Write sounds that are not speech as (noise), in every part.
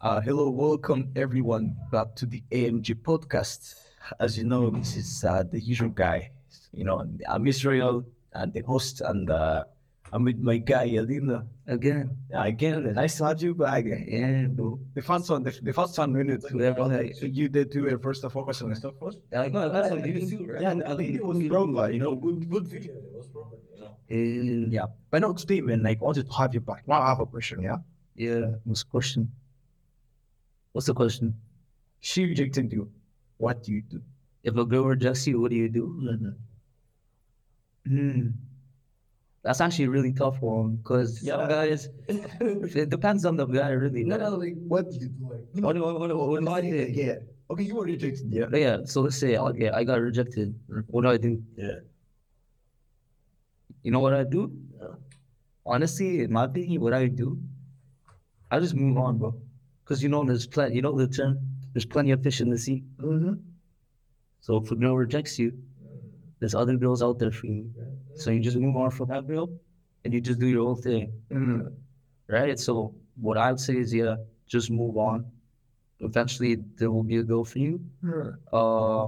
Uh, hello, welcome everyone back to the AMG podcast. As you know, this is uh, the usual guy. You know, I'm Israel and the host, and uh, I'm with my guy Alina Again, Yeah, again. Nice to have you back. yeah, bro. The first one, the, the first one, minute. Yeah, okay. You did do it first and foremost on the stuff first. I know that's what you do, right? Yeah, and I think it was proper. You know, good, good video. It was proper. You know. Yeah, Yeah, but not today, man. Like, I wanted to have you back. Now I have a question. Yeah, yeah. What's the question? What's the question? she rejected you. What do you do? If a girl rejects you, what do you do? Hmm. That's actually a really tough one because Yeah. some guys, it depends on the guy, really. No, no, like, what do you do? Like, you know, What do I- what do what do I do? yeah. Okay, you were rejected. Yeah. Yeah, so let's say okay, I got rejected. What do I do? Yeah. You know what I do? Honestly, in my opinion, what I do, I just move on, bro. Because you know, there's plenty. You know the term. There's plenty of fish in the sea. Mm-hmm. So if a girl rejects you, there's other girls out there for you. So you just move on from that girl, and you just do your own thing, Mm-hmm. right? So what I would say is, yeah, just move on. Eventually, there will be a girl for you. Uh,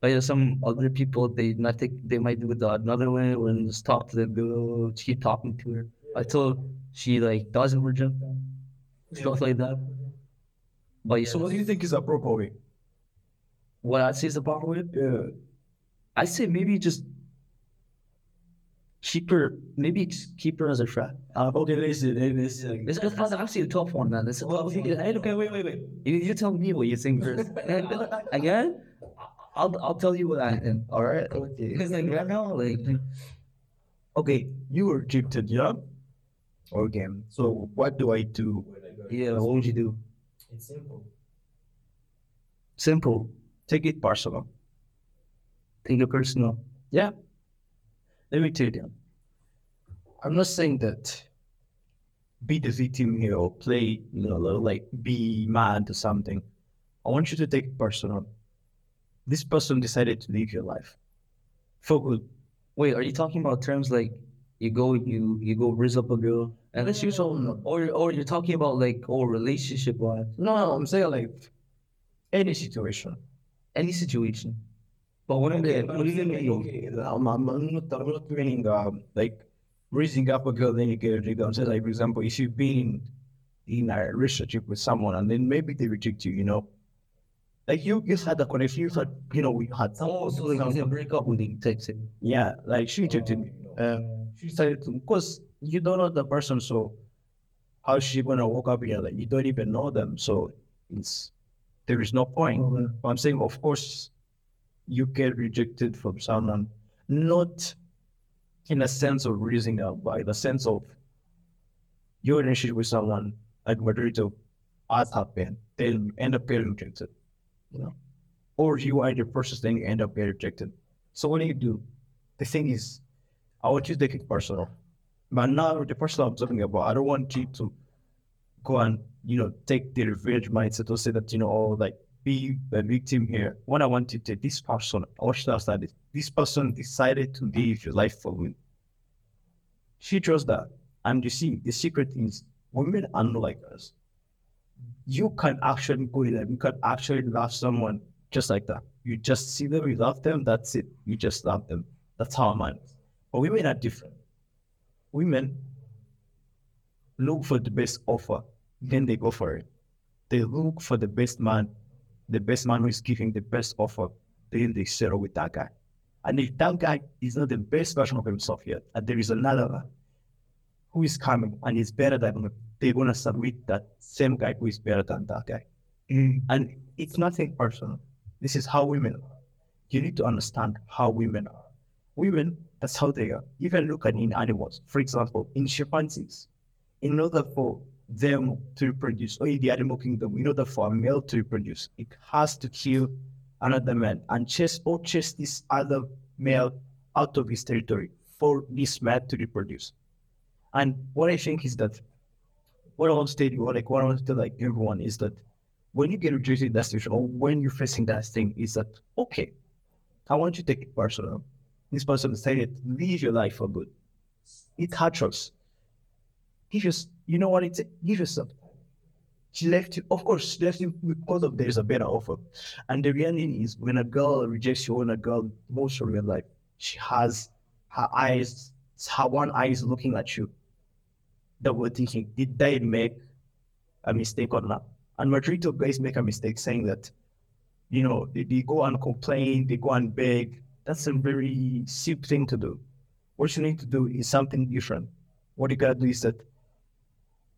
but yeah, some other people they might think they might do it another way when just talk to the girl, keep talking to her until she like doesn't reject them, stuff like that. But yeah, So, what do you think is a proper way? what I'd say is the proper way. Yeah. I say maybe just keep her, maybe keep her as a friend. Uh, okay, listen, listen. This is actually a tough one, man. This is, well, hey, okay, wait, wait, wait. You, you tell me what you think first. (laughs) Again, I'll I'll tell you what I think. All right. Okay. Because (laughs) like right now, like Okay, you were rejected, yeah? Okay, so what do I do? yeah, what would you do? It's simple. Simple. Take it personal. Take it personal. Yeah. Let me tell you. I'm not saying that be the victim here or play, you know, like be mad or something. I want you to take it personal. This person decided to leave your life for good. Wait, are you talking about terms like you go you you go raise up a girl she was all, or or you're talking about like oh relationship wise No, no, I'm saying like any situation. any situation. But what Okay, okay, what do you mean? okay, I'm, I'm, I'm not, I'm not meaning um, like raising up a girl, then you get rejected. I'm saying, like, for example, if you've been in a relationship with someone and then maybe they reject you, you know, like you just had a connection, you had, you know, we had some, Oh, so like you break up with him, text him. yeah, like she rejected me. Um, she started to, because you don't know the person, so how's she gonna walk up here? Like, you don't even know them, so it's, there is no point. But I'm saying, of course, you get rejected from someone, not in a sense of raising up, uh, but in the sense of you're in a relationship with someone, like majority of us happen, they'll end up getting rejected, you know, or you are the process, then you end up getting rejected. So what do you do? The thing is, I want you to take it personal. But now the person I'm talking about, I don't want you to go and you know take the revenge mindset or say that you know oh like be a victim here. What I want you to this person, I to understand this. This person decided to live your life for me. She chose that. And you see, the secret is women are not like us. You can actually go in there, you can actually love someone just like that. You just see them, you love them, that's it. You just love them. That's how man is. But women are different. Women look for the best offer, then they go for it. They look for the best man, the best man who is giving the best offer, then they settle with that guy. And if that guy is not the best version of himself yet, and there is another one who is coming and is better than him, they're gonna submit that same guy who is better than that guy. Mm. And it's nothing personal. This is how women are. You need to understand how women are. Women, that's how they are. Even look at in animals. For example, in chimpanzees, in order for them to reproduce, or oh, in the animal kingdom, in order for a male to reproduce, it has to kill another man and chase or chase this other male out of his territory for this man to reproduce. And what I think is that what I want to tell you, like what I want to tell like everyone is that when you get rejected in that situation or when you're facing that thing, is that okay, I want you to take it personal. This person to live your life for good. It's hard choice. Give us, you know what it's give yourself. She left you, of course, she left you because of there's a better offer. And the reality is when a girl rejects you when a girl most of your life, she has her eyes, her one eye is looking at you. That we're thinking, did they make a mistake or not? And majority of guys make a mistake saying that, you know, they, they go and complain, they go and beg. That's a very simple thing to do. What you need to do is something different. What you gotta do is that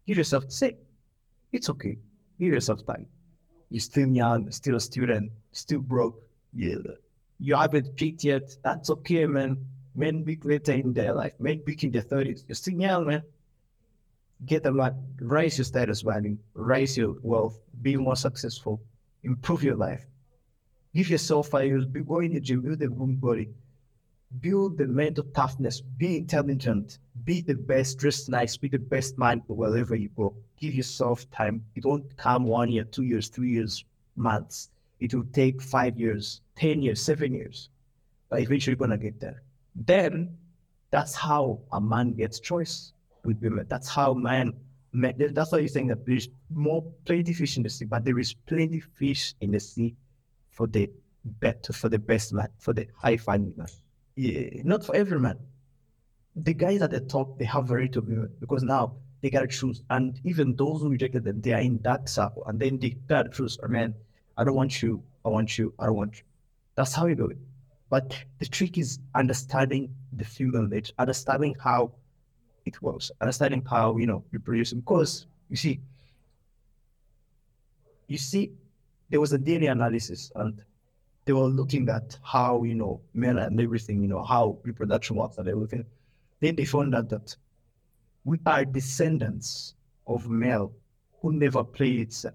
give yourself say, it's okay. Give yourself time. You're still young, still a student, still broke. Yeah. You haven't peaked yet. That's okay, man. Men peak later in their life. Men peak in their thirties. You're still young, man. Get a lot, raise your status value, raise your wealth, be more successful, improve your life. Give yourself five years, be going to gym, build a good body, build the mental toughness, be intelligent, be the best, dress nice, be the best man wherever you go. Give yourself time. It won't come one year, two years, three years, months. It will take five years, 10 years, seven years. But eventually you're gonna get there. Then that's how a man gets choice with women. That's how man, man that's why you're saying that there's more plenty fish in the sea, but there is plenty fish in the sea for the better, for the best man, for the high finding man. Yeah, not for every man. The guys at the top, they have variety of women because now they gotta choose. And even those who rejected them, they are in that circle. And then they gotta choose, oh man, I don't want you, I want you, I don't want you. That's how you do it. But the trick is understanding the female nature, understanding how it works, understanding how, you know, you produce them. Because you see, you see, there was a DNA analysis and they were looking at how, you know, men and everything, you know, how reproduction works and everything. Then they found out that we are descendants of male who never played itself.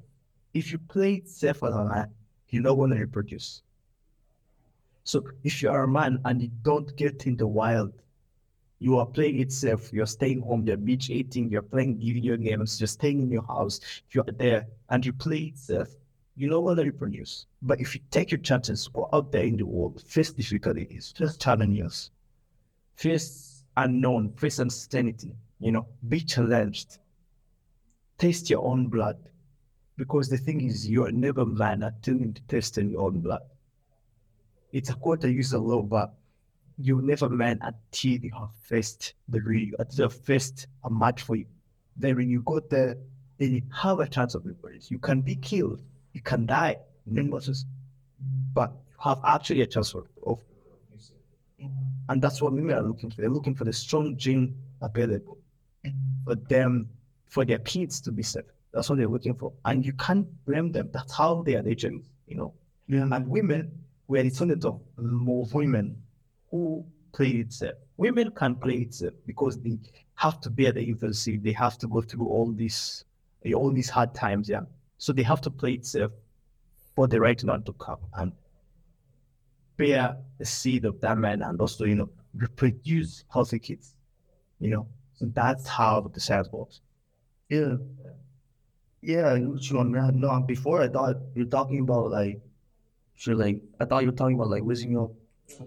If you play itself as a man, you're not going to reproduce. So if you are a man and you don't get in the wild, you are playing itself, you're staying home, you're beach eating, you're playing video games, you're staying in your house, you're there and you play itself, you know what to reproduce. But if you take your chances, go out there in the world, face difficulties, face challenges, face unknown, face uncertainty, you know, be challenged. Taste your own blood. Because the thing is, you're never man until you taste your own blood. It's a quote I use a lot, but you never man until you have faced the real, until you have faced a match for you. Then when you go there, then you have a chance of reproduce. You can be killed, you can die, in buses, but you have actually a chance of, of and that's what women are looking for. They're looking for the strong gene available for them, for their kids to be safe. That's what they're looking for. And you can't blame them. That's how they are nature, you know. Yeah. And women, we are descendants of more women who play it safe. Women can play it safe because they have to bear the infancy. They have to go through all these all these hard times, yeah. So they have to play it safe for the right man to come and bear the seed of that man and also, you know, reproduce healthy kids. You know. So that's how the science works. Yeah. Yeah, sure. No, before I thought you're talking about like, sure, like I thought you were talking about like raising up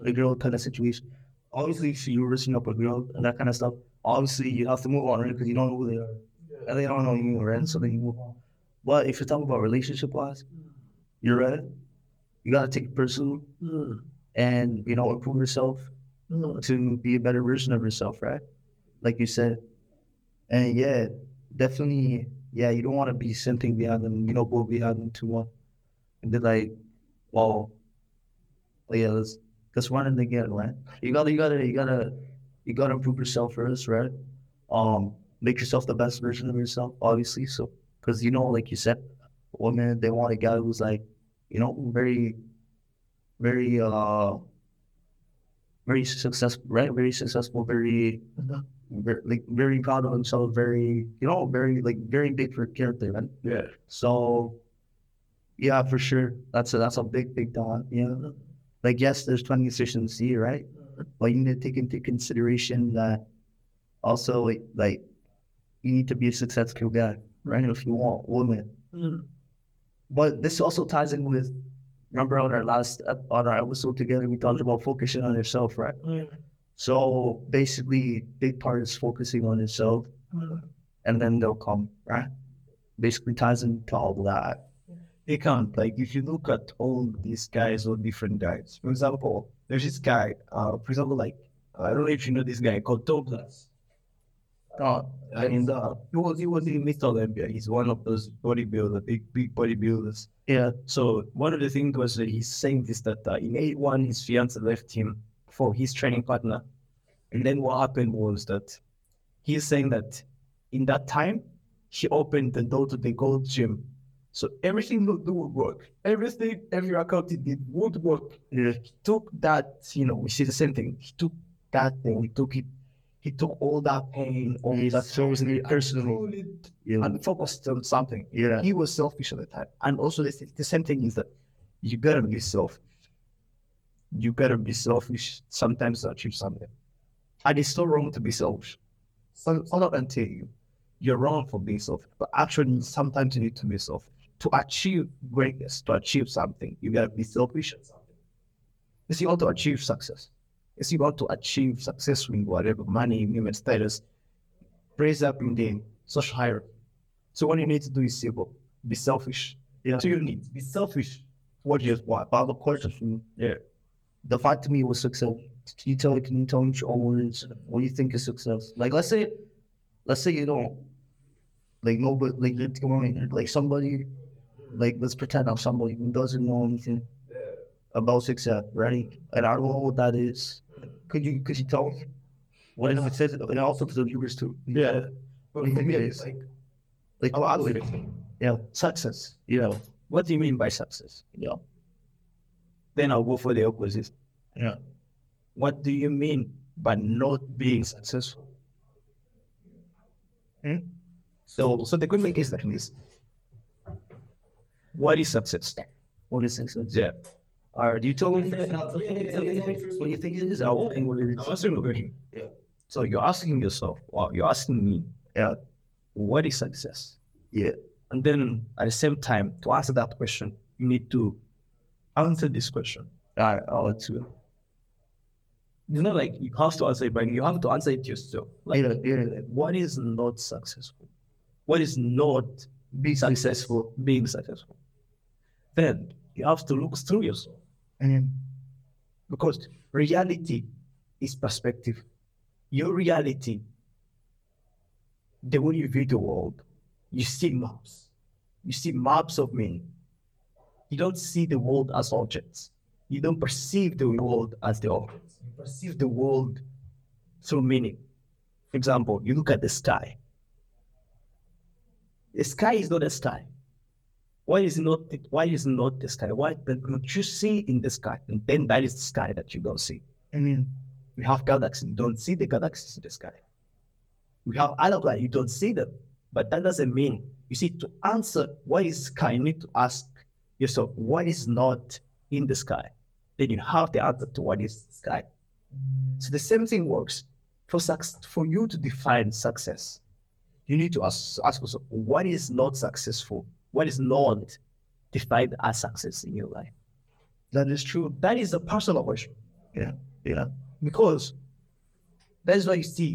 a girl kind of situation. Obviously, if you're raising up a girl and that kind of stuff, obviously you have to move on, right? Because you don't know who they are, and they don't know you, right? So then you move on. But if you're talking about relationship wise, you're right. You gotta take it personal, and you know improve yourself to be a better version of yourself, right? like you said. And yeah, definitely, yeah, you don't want to be something behind them, you know, go behind them too much. And be like, well, yeah, let's let's run it again, right? You gotta, you gotta, you gotta, you gotta improve yourself first, right? Um, make yourself the best version of yourself, obviously. So, because you know, like you said, women they want a guy who's like, you know, very, very, uh, very successful, right? Very successful, very. Mm-hmm very, like very proud of himself, very you know, very like very big for character, man. Yeah. So yeah, for sure. That's a that's a big, big thought. Yeah. Like yes, there's plenty of decisions here, right? But you need to take into consideration that also like, like you need to be a successful guy, right? If you want women. Mm-hmm. But this also ties in with remember on our last on our episode together we talked about focusing on yourself, right? Mm-hmm. So basically, big part is focusing on yourself, and then they'll come, right? basically ties into all that. They can't. Like if you look at all these guys, all different guys. For example, there's this guy. Uh, for example, like I don't know if you know this guy called Douglas. Uh, and uh, he was he was in Mr. Olympia. He's one of those bodybuilders, big big bodybuilders. Yeah. So one of the things was that he's saying this that uh, in '81 his fiance left him for his training partner, and then what happened was that he's saying that in that time he opened the door to the gold gym. So everything would do would work. Everything, every account he did would work. Yeah. He took that, you know, we see the same thing. He took that thing, he took it, he took all that pain, all He's that suffering, personal. and Yeah. and focused on something. Yeah. He was selfish at the time. And also the, the same thing is that you gotta be selfish. You gotta be selfish sometimes to achieve something. And it's so wrong to be selfish. So I'm not gonna tell you you're wrong for being selfish, but actually sometimes you need to be selfish. To achieve greatness, to achieve something, you gotta be selfish at something. You want to achieve success, if you want to achieve success with whatever money, women, status, raise up in the social hierarchy. So what you need to do is simple. Be selfish. Yeah. So you need to be selfish. What is What. But of course, yeah. Define to me was success. You tell me? Can you tell me? What you think is success? Like, let's say, let's say you don't, like, nobody like, let's go on, like somebody, like, let's pretend I'm somebody who doesn't know anything about success, right? And I don't know what that is. Could you could you tell me? What is success? And also to the viewers too. Yeah. What do you think it is? Like, Like, I'll ask you. yeah, Success. you know, What do you mean by success? yeah, Then I'll go for the opposite. yeah. What do you mean by not being successful? Hmm? So, so the question is like this: What is success? What is success? Yeah. All right, you told me what do you think it is? I won't think what it is. I'm answering the. Yeah. So you're asking yourself, well, you're asking me, Yeah. what is success? Yeah. And then at the same time, to answer that question, you need to answer this question. All right, I'll you. It's not like you have to answer it, but you have to answer it yourself. Like, Yeah, yeah. what is not successful? What is not being successful? Being successful. Then you have to look through yourself And because reality is perspective. Your reality, the way you view the world, you see maps. You see maps of meaning. You don't see the world as objects. You don't perceive the world as the objects. You perceive the world through meaning. For example, you look at the sky. The sky is not a sky. Why is not why is not the sky? Why but what you see in the sky? And then that is the sky that you don't see. I mean, We have galaxies, you don't see the galaxies in the sky. We have other planets, you don't see them. But that doesn't mean you see to answer what is sky, you need to ask yourself what is not in the sky. Then you have the answer to what is the sky. So the same thing works. For suc- for you to define success, you need to ask, ask yourself what is not successful, what is not defined as success in your life. That is true. That is a personal question. yeah, yeah, Because that's why you see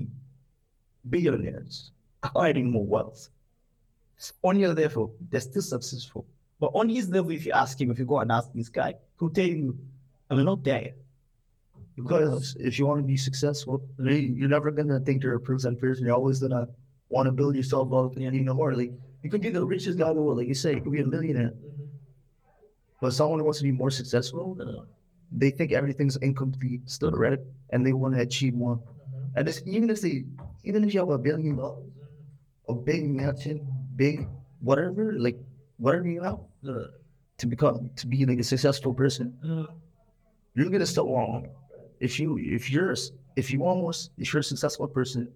billionaires acquiring more wealth. On your level, they're still successful. But on his level, if you ask him, if you go and ask this guy, he'll tell you, I'm not there. because if you want to be successful, you- you're never gonna think you're a percent person. You're always gonna want to build yourself up. And you know, or like you could be the richest guy in the world, like you say, you could be a millionaire. But someone who wants to be more successful, uh, they think everything's incomplete still, right? And they want to achieve more. And it's, even if they, even if you have a billion dollars, a big mansion, big whatever, like whatever you have, uh, to become to be like a successful person, you're gonna still want. If you if you're if you almost if you're a successful person,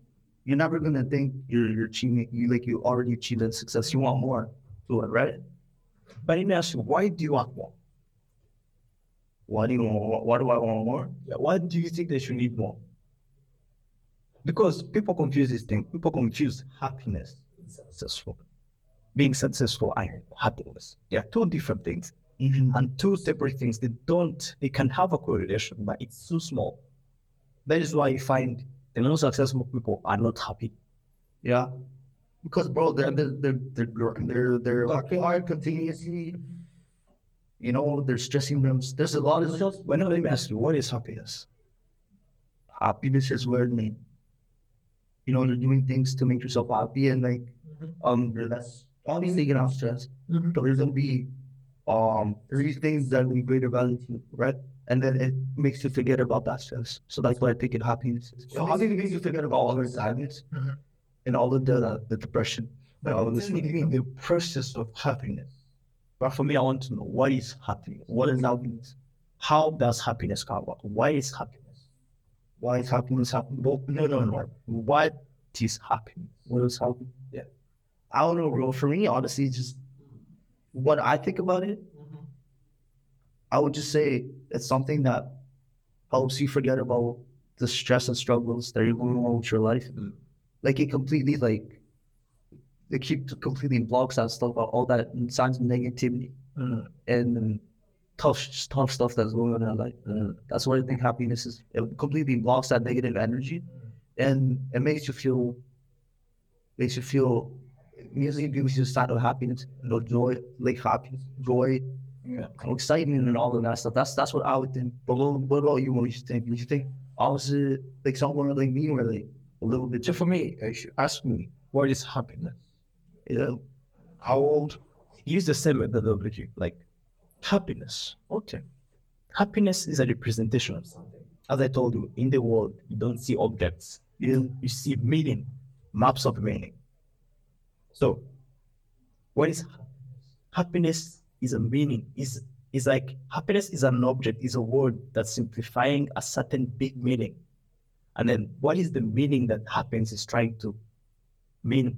you're never gonna think you're you're achieving you like you already achieved that success. You want more to it, right? But let me ask you, why do you want more? Why do you want why do I want more? Yeah, Why do you think they should need more? Because people confuse this thing. People confuse happiness successful. Being successful and happiness. They are two different things. Mm-hmm. and two separate things. They don't, they can have a correlation, but it's too small. That is why you find the most successful people are not happy. Yeah. because bro, they're they're they're they're they're, they're working hard continuously. You know, they're stressing them. There's a lot of stuff. When let ask you, what is happiness? Happiness is where they, you know, they're doing things to make yourself happy and like um they're less obviously you can have stress. But there's gonna be um these things that we value to, right? And then it makes you forget about that stress. So that's why I think it happiness is. So happiness makes you forget about all the sadness and all of the the depression. But all of this is the process of happiness. But for me, I want to know what is happiness? What is happiness? How does happiness come about? Why is happiness? Why is happiness happening? Well, no, no, no. What is happiness? what is happiness? Yeah. I don't know, bro. For me, honestly, it's just what I think about it. Mm-hmm. I would just say it's something that helps you forget about the stress and struggles that you're going on with your life. Mm-hmm. Like it completely like it keep completely blocks that stuff out, all that signs of negativity Mm. and tough tough stuff that's going on in our life. That's what I think happiness is. It completely blocks that negative energy and it makes you feel makes you feel music gives you a side of happiness, you know, joy, like happiness, joy, Yeah. excitement and all of that stuff. That's that's what I would think. But what, what about you? What do you think? Do you think obviously like someone like me like a little bit So for me, if you ask me, what is happiness? you know, How old? Use the same methodology, like happiness. Okay. Happiness is a representation of something. As I told you, in the world, you don't see objects. You, you see meaning, maps of meaning. So, what is happiness? Is a meaning. Is is like happiness is an object, is a word that's simplifying a certain big meaning. And then what is the meaning that happiness is trying to mean?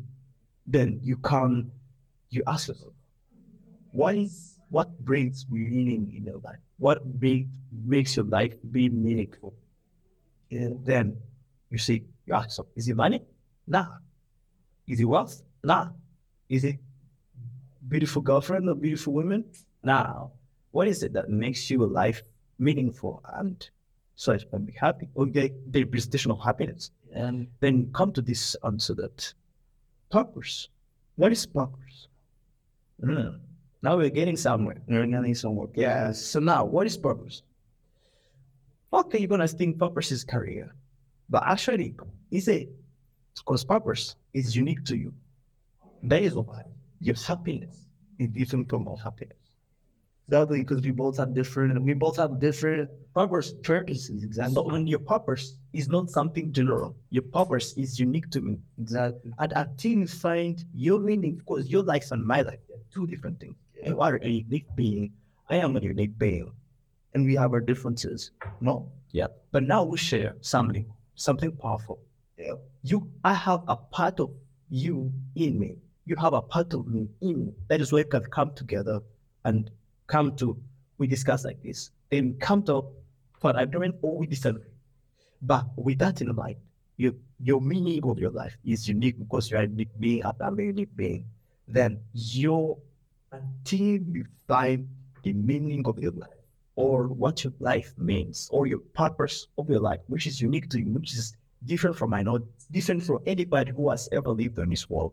Then you can you ask yourself, what is what brings meaning in your life? What make, makes your life be meaningful? And then you see, you ask yourself, is it money? Nah. Is it wealth? Nah. Is it beautiful girlfriend or beautiful women? Nah. What is it that makes your life meaningful and so it can be happy? Okay, the representation of happiness. And then come to this answer that purpose. What is purpose? Hmm. Now we're getting somewhere. We're getting somewhere. Yeah. So now, what is purpose? Okay, you're gonna think purpose is career, but actually, is it? Because purpose is unique to you. That is why your happiness is different from all happiness. exactly because we both have different we both have different Purpose, purposes, exactly. So when your purpose is not something general, your purpose is unique to me. exactly And until you find your meaning, because your life and my life, they're two different things. You are a unique being. I am a unique being. and we have our differences. No. Yeah. But now we share something, something powerful. Yeah. You, I have a part of you in me. You have a part of me in. That is why we can come together and come to, we discuss like this. Then come to for an agreement or we disagree. But with that in mind, your, your meaning of your life is unique because you are a unique being a unique being. Then your, until you find the meaning of your life, or what your life means or your purpose of your life, which is unique to you, which is different from I know, different from anybody who has ever lived on this world,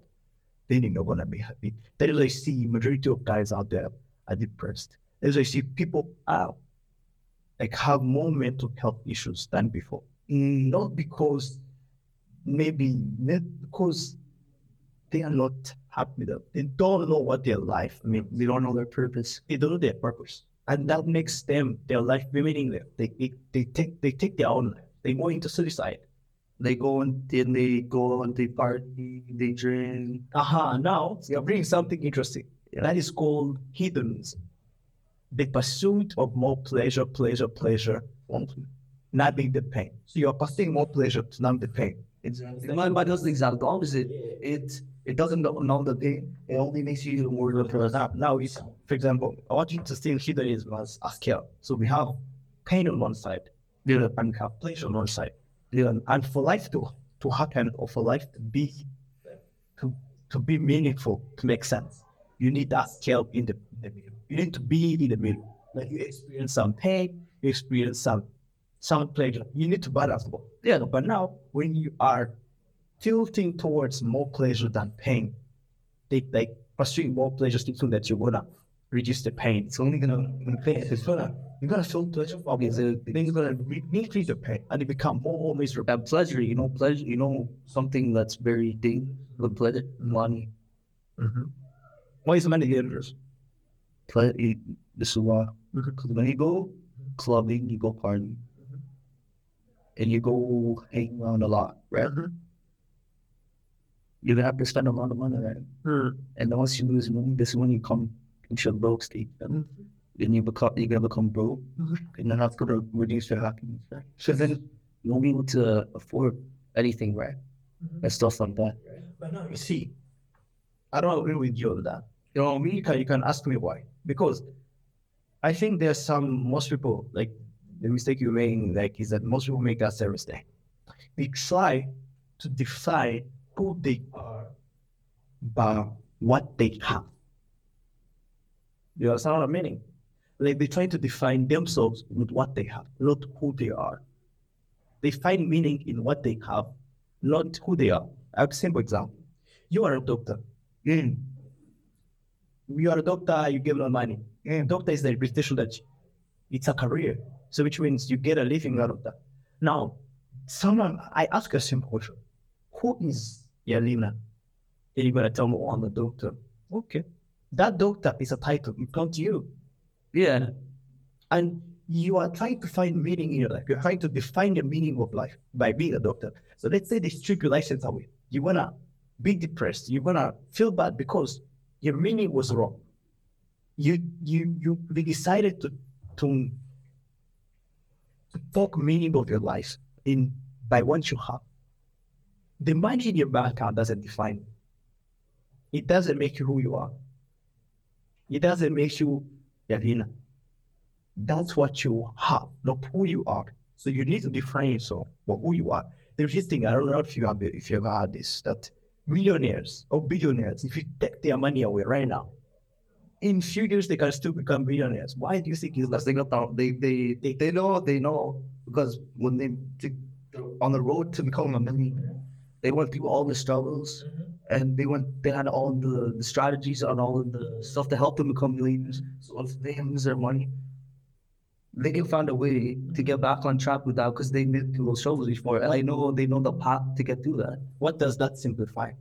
then you're not gonna be happy. That is I see majority of guys out there are depressed. As I see people are like have more mental health issues than before. Not because maybe not because they are not happy. They don't know what their life I mean, They don't know their purpose. They don't know their purpose. And that makes them their life be meaningless. They, they they take they take their own life. They go into suicide. They go and then they go and they party, they drink. Aha, now you're bringing something interesting. Yeah. That is called hedonism. The pursuit of more pleasure, pleasure, pleasure, not being the pain. So you're pursuing more pleasure to numb the pain. Exactly. My mind does the exact opposite. It it doesn't numb the pain. It only makes you more depressed. Now, now it's, for example, I want you to see hedonism as a scale. So we have pain on one side, we have pleasure on one side. Yeah. And for life to, to happen or for life to be to, to be meaningful, to make sense, you need that scale in the, in the middle. You need to be in the middle. Like you experience some pain, you experience some some pleasure. You need to balance both. Yeah. But now when you are tilting towards more pleasure than pain. They like pursuing more pleasure thinking that you're gonna reduce the pain. It's only gonna increase it's gonna you're gonna feel pleasure so then you're gonna re- increase the pain and you become more, more miserable. That pleasure, you know, pleasure, you know, something that's very deep with pleasure, money. Mm-hmm. Why is money dangerous? It- this is why. Because when you go clubbing, you go partying, mm-hmm. and you go hang around a lot, right? You're gonna have to spend a lot of money, right? And once you lose money, this is when you come into a broke state. And then you become you're gonna become broke, mm-hmm. and then that's gonna reduce your happiness. Right? So then you won't be able to afford anything, right? Mm-hmm. And stuff like that. But now you see, I don't agree with you on that. You know mean? You can, you can ask me why. Because I think there's some, most people, like the mistake you're making, like, is that most people make that mistake. They try to define who they are by what they have. You understand what I'm meaning? Like they try to define themselves with what they have, not who they are. They find meaning in what they have, not who they are. I have a simple example. You are a doctor. Mm. You are a doctor, you give them money. And doctor is the reputation that it's a career. So which means you get a living out of that. Now, someone I ask a simple question. Who is Yalina? And you're gonna tell me, oh, I'm a doctor. Okay. That doctor is a title, it's not you. Yeah. And you are trying to find meaning in your life. You're trying to define the meaning of life by being a doctor. So let's say they strip your license away. You're gonna be depressed. You're gonna feel bad because your meaning was wrong. You you you decided to to to talk meaning of your life in by what you have. The money in your bank account doesn't define you. It doesn't make you who you are. It doesn't make you Yavina. That's what you have, not who you are. So you need to define yourself for who you are. The interesting, I don't know if you have if you ever heard this, that millionaires or billionaires, if you take their money away right now, in few years they can still become billionaires. Why do you think it's Because they got they, they, they, they know, they know, because when they, on the road to becoming a millionaire, they went through all the struggles mm-hmm. and they went, they had all the, the strategies and all of the stuff to help them become millionaires. So if they lose their money, they can find a way to get back on track with that because they through those struggles before. And I know they know the path to get through that. what does that simplify?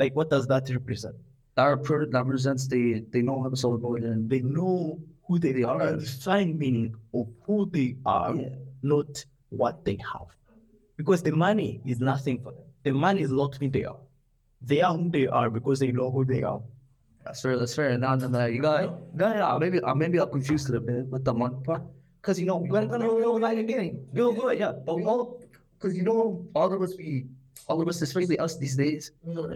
Like what does that represent? That, represents they, they know how to solve it and They know who they, They are, and define meaning of who they are, Yeah. not what they have. Because the money is nothing for them. The money is not who they are. They are who they are because they know who they are. That's fair. That's fair. Now, now, now, you got, got yeah, maybe, uh, maybe I'm confused a little bit with the money part. Cause you know, we're gonna know what I'm. You know, yeah. But we all, cause you know, all of us, we, all of us, especially us these days,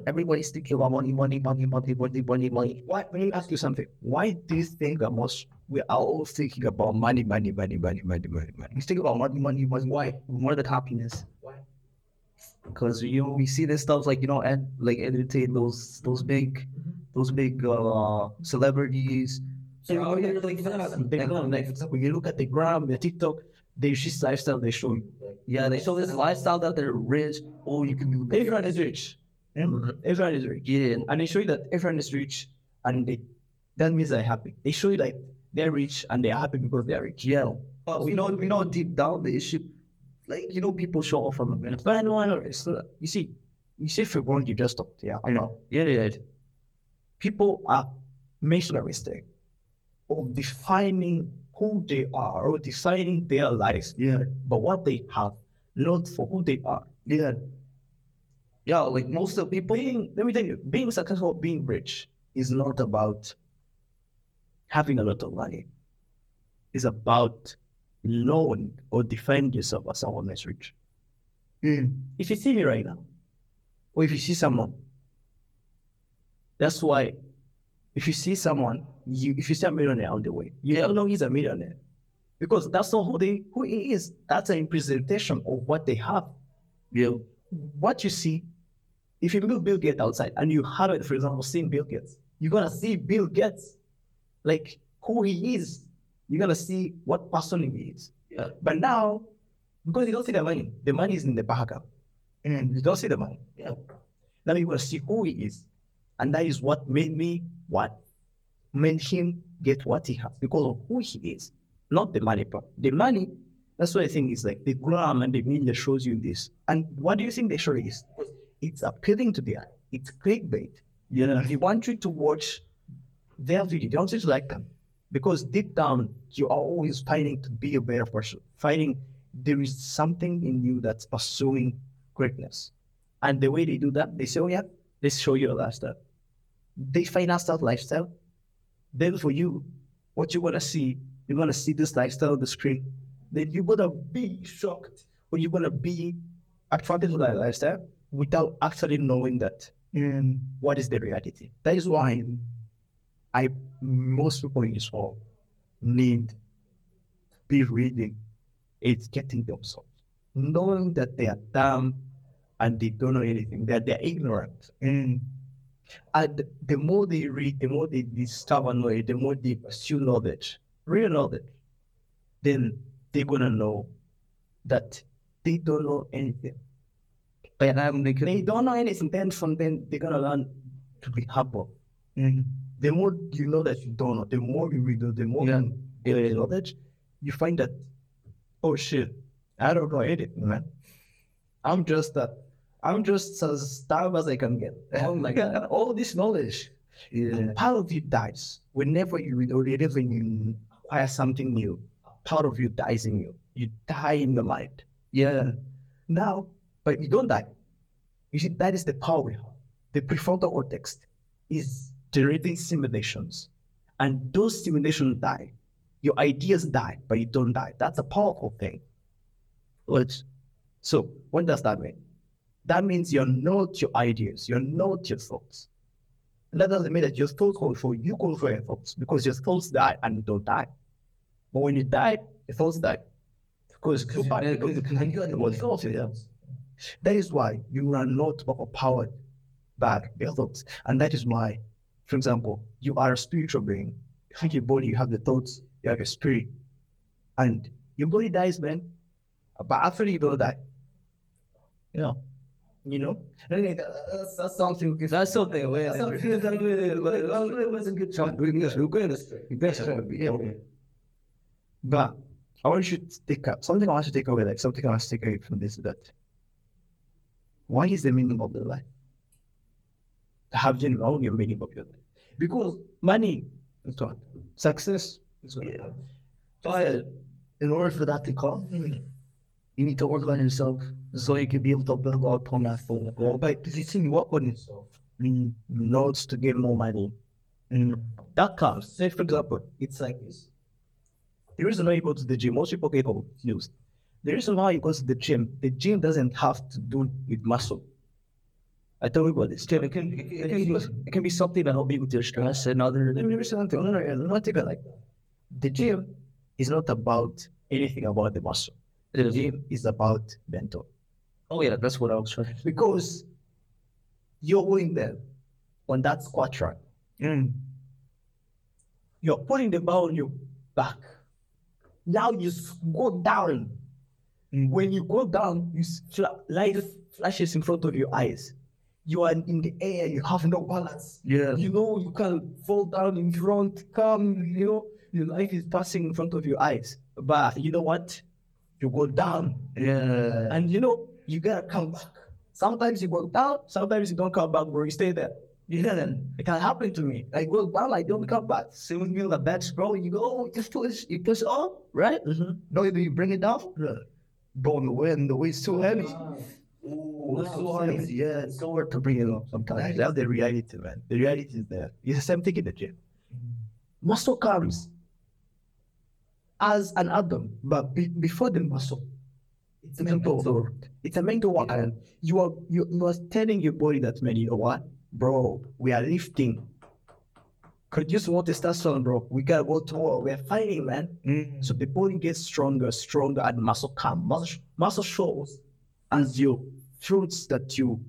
everybody's thinking about money, money, money, money, money, money, money. Why? Let me ask you something. Why do you think that most we are all thinking about money, money, money, money, money, money, money? We think about money, money, money. Why? More than happiness. Because you know, we see this stuff like you know, and like entertain those those big, those big uh celebrities. So oh, yeah, like that. They go, like, example, you look at the gram, the TikTok, there's this lifestyle they show you. Yeah, they show this lifestyle that they're rich. Oh, you can do this. Everyone is rich. Everyone is rich. Yeah, And they show you that everyone is rich and they that means they're happy. They show you like they're rich and they're happy because they're rich. yeah. But we know, we know deep down the issue. Like you know, people show off on a minute. But I know, I know. It's not, you see, you see, if you're going, you just talked. Yeah, I know. Yeah, yeah. People are making a mistake of defining who they are or defining their lives, Yeah, but what they have, not for who they are. yeah. Yeah, like most of the people. Being, let me tell you, being successful, being rich is not about having a lot of money. It's about knowing or defining yourself as someone that's rich. Mm. If you see me right now, or if you see someone, that's why if you see someone, you if you see a millionaire on the way, you don't know he's a millionaire. Because that's not who they who he is. That's a representation of what they have. Yeah, What you see, if you look Bill Gates outside and you haven't, for example, seen Bill Gates, you're gonna see Bill Gates like who he is. You're gonna see what person he is. yeah. But now, because you don't see the money, the money is in the bank account. And you don't see the money. Yeah. Now you will see who he is. And that is what made me what made him get what he has because of who he is, not the money part. The money, that's what I think is like the gram and the media shows you this. And what do you think they show you is? It's appealing to the eye. It's clickbait. You know, they want you to watch their video. They want you to like them. Because deep down, you are always fighting to be a better person, fighting there is something in you that's pursuing greatness. And the way they do that, they say, oh, yeah, let's show you a lifestyle. They finance that lifestyle. Then for you, what you want to see, you're going to see this lifestyle on the screen. Then you're going to be shocked or you're going to be attracted to that lifestyle without actually knowing that mm, what is the reality. That is why I most people in this world need to be reading it's getting themselves, knowing that they are dumb and they don't know anything, that they're ignorant. And, and the more they read, the more they discover knowledge, the more they pursue knowledge, real knowledge, then they're gonna know that they don't know anything. But um, they, they don't know anything, then from then they're gonna learn to be humble. And the more you know that you don't know, the more you read, the more yeah. you get knowledge, you find that oh shit, I don't know anything, man. I'm just that. I'm just as dumb as I can get. (laughs) Like uh, all this knowledge. Yeah. Part of you dies whenever you read or whenever you acquire something new. Part of you dies in you. You die in the mind. Yeah. Now, but you don't die. You see, that is the power we have. The prefrontal cortex is generating simulations, and those simulations die your ideas die, but you don't die. That's a powerful thing. Which, so what does that mean? That means you're not your ideas, you're not your thoughts. And that doesn't mean that your thoughts control you control your thoughts because your thoughts die and you don't die. But when you die, your thoughts die. Because that is why you are not overpowered by your thoughts. And that is why, for example, you are a spiritual being. In your body, you have the thoughts, you have a spirit. And your body dies, man. But after you don't die. You know. You know? Uh, that's, that's something that's something where something that was a good job doing this. We're going to But I want you to take up something I want to take away, like something I want to take away from this that why is the meaning of the life? Have you known your meaning of your life? Because money, is what success, is, yeah. But in order for that to come, you need to work on yourself so you can be able to build upon that full goal. But you see, work on yourself. Mm, notes to get more money. Mm. That comes. Say, for example, it's like this. The reason why you go to the gym, most people get confused. The reason why you go to the gym, the gym doesn't have to do with muscle. I tell you about this. It can, it, can, it can be something that help you with your stress and other. Let me something. No, no, no, not take like the gym is not about anything about the muscle. The gym is about mental. Oh yeah, that's what I was trying. Because you're going there on that squat rack. Mm. You're putting the bar on your back. Now you go down. Mm. When you go down, you light flashes in front of your eyes. You are in the air. You have no balance. Yeah. You know you can fall down in front. Come. You know your life is passing in front of your eyes. But you know what? You go down. Yeah. And you know, you gotta come back. Sometimes you go down, sometimes you don't come back, bro. You stay there. You know, then it can happen to me. I go down, I don't come back. Same with you, the bad bro. You go, oh, you push, you push on, right? Mm-hmm. No, you bring it down. Yeah. Bro, the wind, the weight's too heavy. Ooh, it's so heavy. Yeah, it's so hard to bring it up sometimes. That's the reality, man. The reality is there. It's the same thing in the gym. Muscle comes as an atom, but be, before the muscle, it's a mental work. It's a mental work. And you are you, you are telling your body that man, you know what, bro, we are lifting. Produce more testosterone, bro. We gotta go to war. We're fighting, man. Mm. So the body gets stronger, stronger, and muscle comes. Muscle, muscle shows as your fruits that you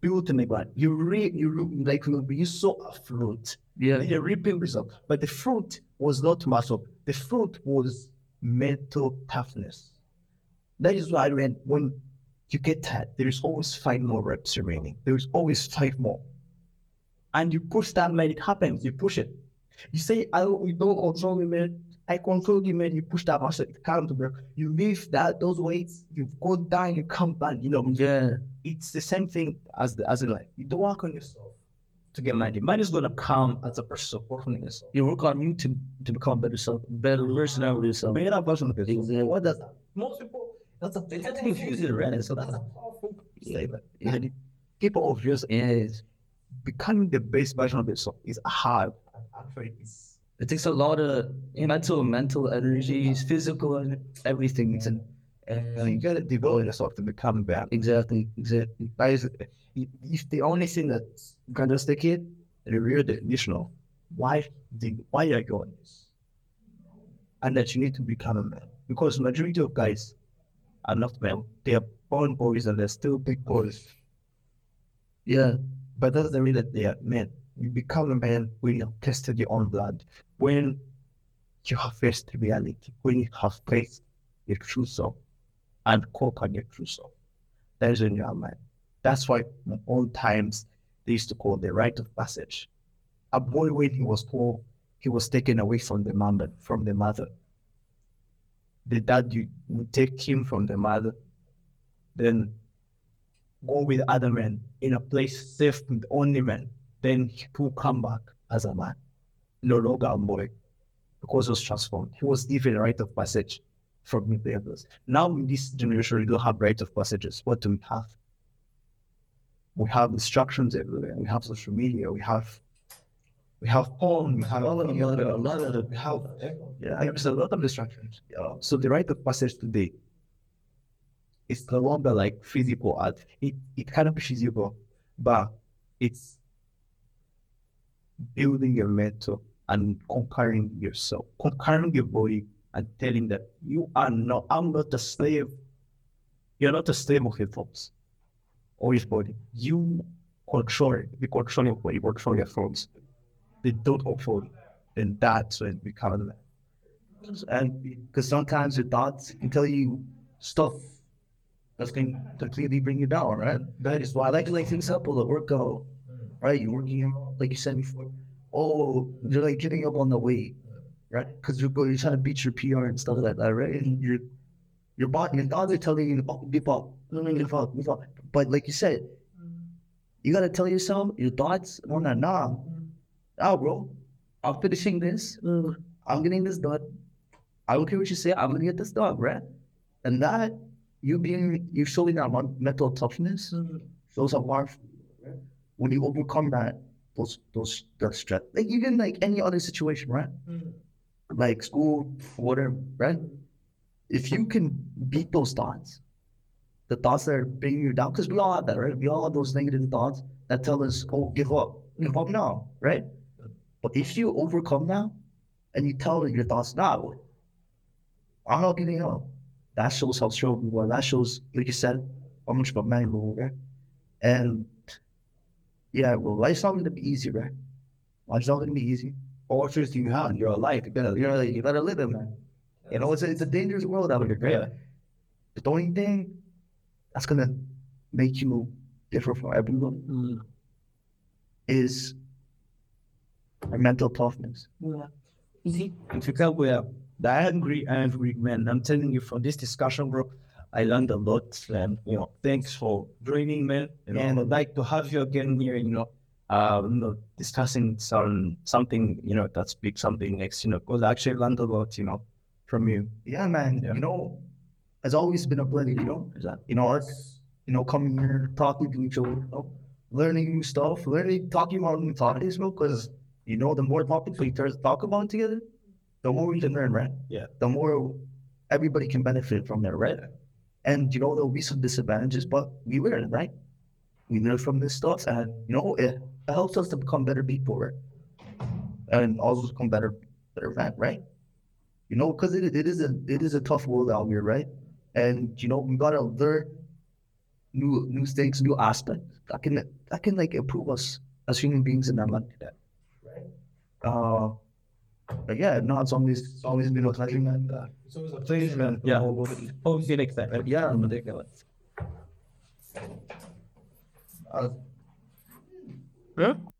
built in the ground. You reap, you reap, like you saw a fruit. Yeah. The reaping result. But the fruit was not muscle. The fruit was mental toughness. That is why when when you get tired. There's always five more reps remaining. There's always five more. And you push that when it happens. You push it. You say, I don't, we don't control the. I control you, man. You push that muscle, It can't bro. You lift that those weights, you go down, you come back. You know, Yeah. it's the same thing as the as in like you don't work on yourself to get money. Money is gonna come as a person of working on yourself. You work on you to, to become better self, better version of yourself. Better version of yourself. Exactly. What does that? Most people that's a that's a confusing right? So that's a powerful statement. Yeah. People obviously Yes. becoming the best version of yourself is hard. Actually, it's It takes a lot of mental, mental energies, physical, and everything. And, and uh, you gotta develop yourself to become better. exactly, exactly. That is, if the only thing that's gonna stick it, the real definition why the why you're doing this, and that you need to become a man because majority of guys are not men. They are born boys and they're still big boys, Yeah, but that doesn't mean that they are men. You become a man when you tested your own blood, when you have faced reality, when you have faced your true self and conquered your true self. That is when you are man. That's why in old times they used to call the rite of passage. A boy when he was poor, he was taken away from the mother from the mother. The dad would take him from the mother, then go with other men in a place safe with only men. Then he will come back as a man, no longer a boy, because he was transformed. He was given a rite of passage from the others. Now in this generation, we don't have rite of passages. What do we have? We have instructions everywhere. We have social media. We have we have porn. We have A lot of- a lot of- a lot of we have yeah. There's a lot of distractions. Yeah. So the rite of passage today it's no longer like physical art. It it kind of physical, but it's building a mental and conquering yourself, conquering your body and telling that you are not, I'm not a slave. You're not a slave of your thoughts or your body. You control it. You control your body, you control your thoughts. They don't control. And that's when we become a man. and because sometimes your thoughts can tell you stuff that's going to completely bring you down, right? That is why I like to like things simple, the workout, right? You're working out, like you said before. Oh, you're like getting up on the weight, right? Because you're going, you're trying to beat your PR and stuff like that, right? And your your body, your thoughts are telling you, oh, give up, give up, give up. But like you said, you gotta tell yourself your thoughts. No, no, nah, nah, bro. I'm finishing this. I'm getting this done. I don't care what you say. I'm gonna get this done, right? And that you being you showing that mental toughness mm-hmm. shows up powerful. When you overcome that, those those that stress, like even like any other situation, right? Mm-hmm. Like school, whatever, right? If you can beat those thoughts, the thoughts that are bringing you down, because we all have that, right? We all have those negative thoughts that tell us, "Oh, give up, give up mm-hmm. now," right? But if you overcome that, and you tell your thoughts, "Nah, I'm not giving up," that shows how strong you are. That shows, like you said, how much of a man you are. And yeah, well, life's not going to be easy, right? Life's not going to be easy. All truth you have, you're alive. You gotta You know, you gotta live it, man. You know, it's a, it's a dangerous world out here, right? Yeah. But the only thing that's gonna make you different from everyone mm. is a mental toughness. If you come with the angry, angry man, I'm telling you from this discussion, bro, I learned a lot. And, you know, thanks for joining, man. and I'd like to have you again here, you know, uh, you know, discussing some something, you know, that's big, something next, you know, because I actually learned a lot, you know, from you. Yeah, man. Yeah. You know, it's always been a pleasure, you know. Is that You know, it's, you know, coming here, talking to each other, you know, learning new stuff, learning, talking about new topics, bro, because, you know, the more topics we talk about together, the more we can learn, right? Yeah. The more everybody can benefit from that, right? And, you know, there'll be some disadvantages, but we learn, right? We learn from this stuff, and, you know, it, it helps us to become better people, right? And also become better, better man, right? You know, because it, it is a it is a tough world out here, right? And you know, we gotta learn new new things, new aspects that can that can like improve us as human beings in our life. Right. Uh, but yeah, no, it's always it's always been a pleasure, man. Uh, It's always a pleasure, man. Yeah. Hope you next time. yeah, Ridiculous. Uh, Huh?